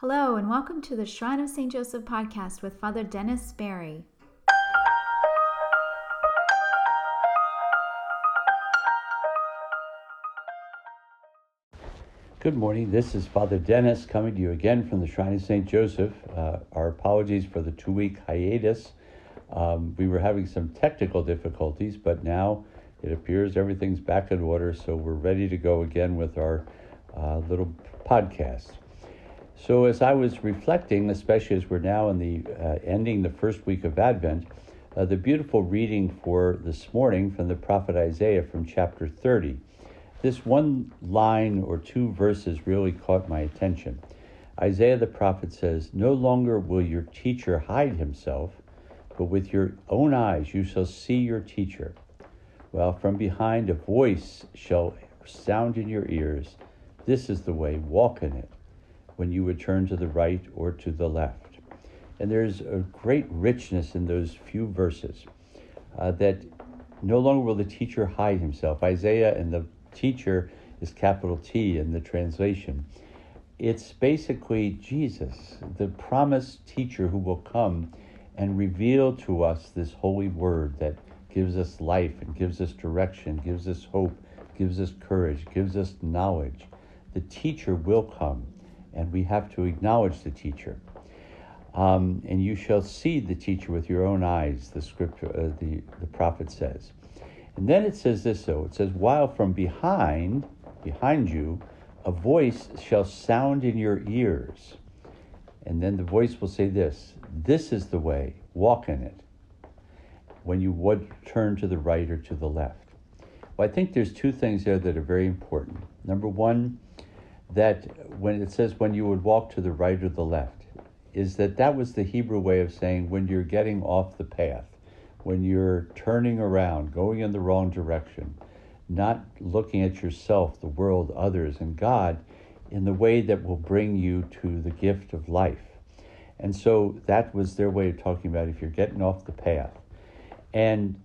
Hello, and welcome to the Shrine of St. Joseph podcast with Father Dennis Barry. Good morning. This is Father Dennis coming to you again from the Shrine of St. Joseph. Uh, our apologies for the two week hiatus. Um, we were having some technical difficulties, but now it appears everything's back in order, so we're ready to go again with our uh, little podcast. So, as I was reflecting, especially as we're now in the uh, ending the first week of Advent, uh, the beautiful reading for this morning from the prophet Isaiah from chapter 30. This one line or two verses really caught my attention. Isaiah the prophet says, No longer will your teacher hide himself, but with your own eyes you shall see your teacher. Well, from behind a voice shall sound in your ears, This is the way, walk in it when you would turn to the right or to the left. And there's a great richness in those few verses uh, that no longer will the teacher hide himself. Isaiah and the teacher is capital T in the translation. It's basically Jesus, the promised teacher who will come and reveal to us this holy word that gives us life and gives us direction, gives us hope, gives us courage, gives us knowledge. The teacher will come and we have to acknowledge the teacher. Um, and you shall see the teacher with your own eyes, the scripture, uh, the, the prophet says. And then it says this, though it says, while from behind, behind you, a voice shall sound in your ears. And then the voice will say this This is the way, walk in it. When you would turn to the right or to the left. Well, I think there's two things there that are very important. Number one, that when it says when you would walk to the right or the left, is that that was the Hebrew way of saying when you're getting off the path, when you're turning around, going in the wrong direction, not looking at yourself, the world, others, and God in the way that will bring you to the gift of life. And so that was their way of talking about if you're getting off the path. And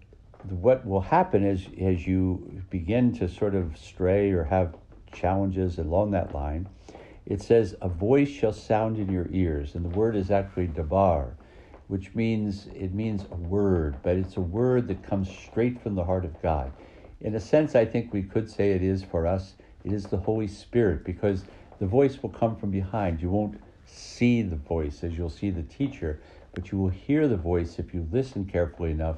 what will happen is as you begin to sort of stray or have challenges along that line. It says, A voice shall sound in your ears. And the word is actually davar, which means it means a word, but it's a word that comes straight from the heart of God. In a sense, I think we could say it is for us, it is the Holy Spirit, because the voice will come from behind. You won't see the voice as you'll see the teacher, but you will hear the voice if you listen carefully enough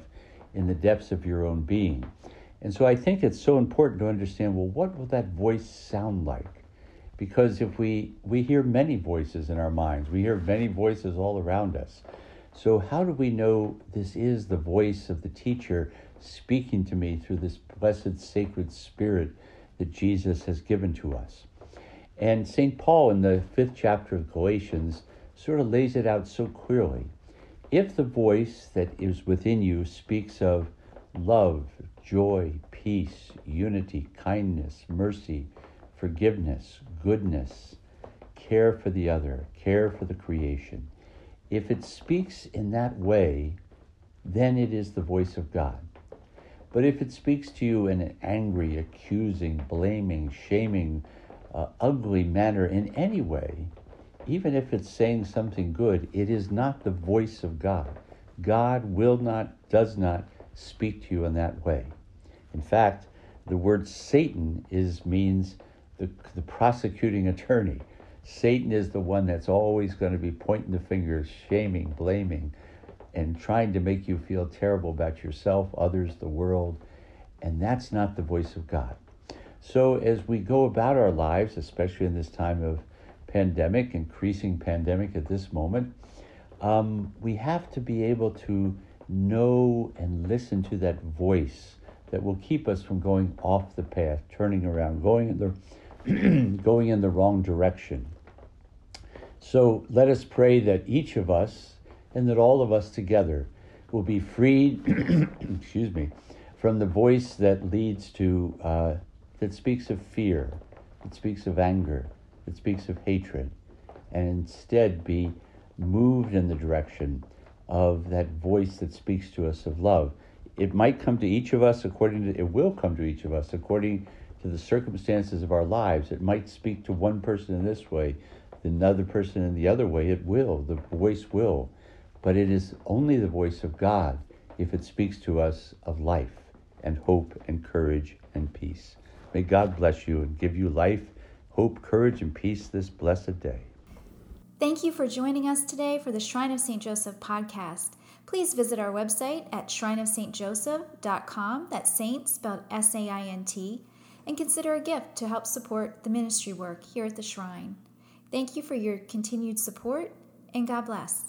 in the depths of your own being. And so I think it's so important to understand well, what will that voice sound like? Because if we, we hear many voices in our minds, we hear many voices all around us. So, how do we know this is the voice of the teacher speaking to me through this blessed sacred spirit that Jesus has given to us? And St. Paul, in the fifth chapter of Galatians, sort of lays it out so clearly. If the voice that is within you speaks of love, joy, peace, unity, kindness, mercy, forgiveness, goodness, care for the other, care for the creation. If it speaks in that way, then it is the voice of God. But if it speaks to you in an angry, accusing, blaming, shaming, uh, ugly manner in any way, even if it's saying something good, it is not the voice of God. God will not, does not speak to you in that way. In fact, the word Satan is means the, the prosecuting attorney. Satan is the one that's always going to be pointing the fingers, shaming, blaming, and trying to make you feel terrible about yourself, others, the world. And that's not the voice of God. So, as we go about our lives, especially in this time of pandemic, increasing pandemic at this moment, um, we have to be able to know and listen to that voice that will keep us from going off the path, turning around, going in the going in the wrong direction. So let us pray that each of us and that all of us together will be freed, excuse me, from the voice that leads to uh, that speaks of fear, that speaks of anger, that speaks of hatred, and instead be moved in the direction of that voice that speaks to us of love it might come to each of us according to, it will come to each of us according to the circumstances of our lives. It might speak to one person in this way, another person in the other way, it will. The voice will. But it is only the voice of God if it speaks to us of life and hope and courage and peace. May God bless you and give you life, hope, courage, and peace this blessed day. Thank you for joining us today for the Shrine of St. Joseph podcast. Please visit our website at shrineofsaintjoseph.com, that's saint spelled S A I N T, and consider a gift to help support the ministry work here at the shrine. Thank you for your continued support, and God bless.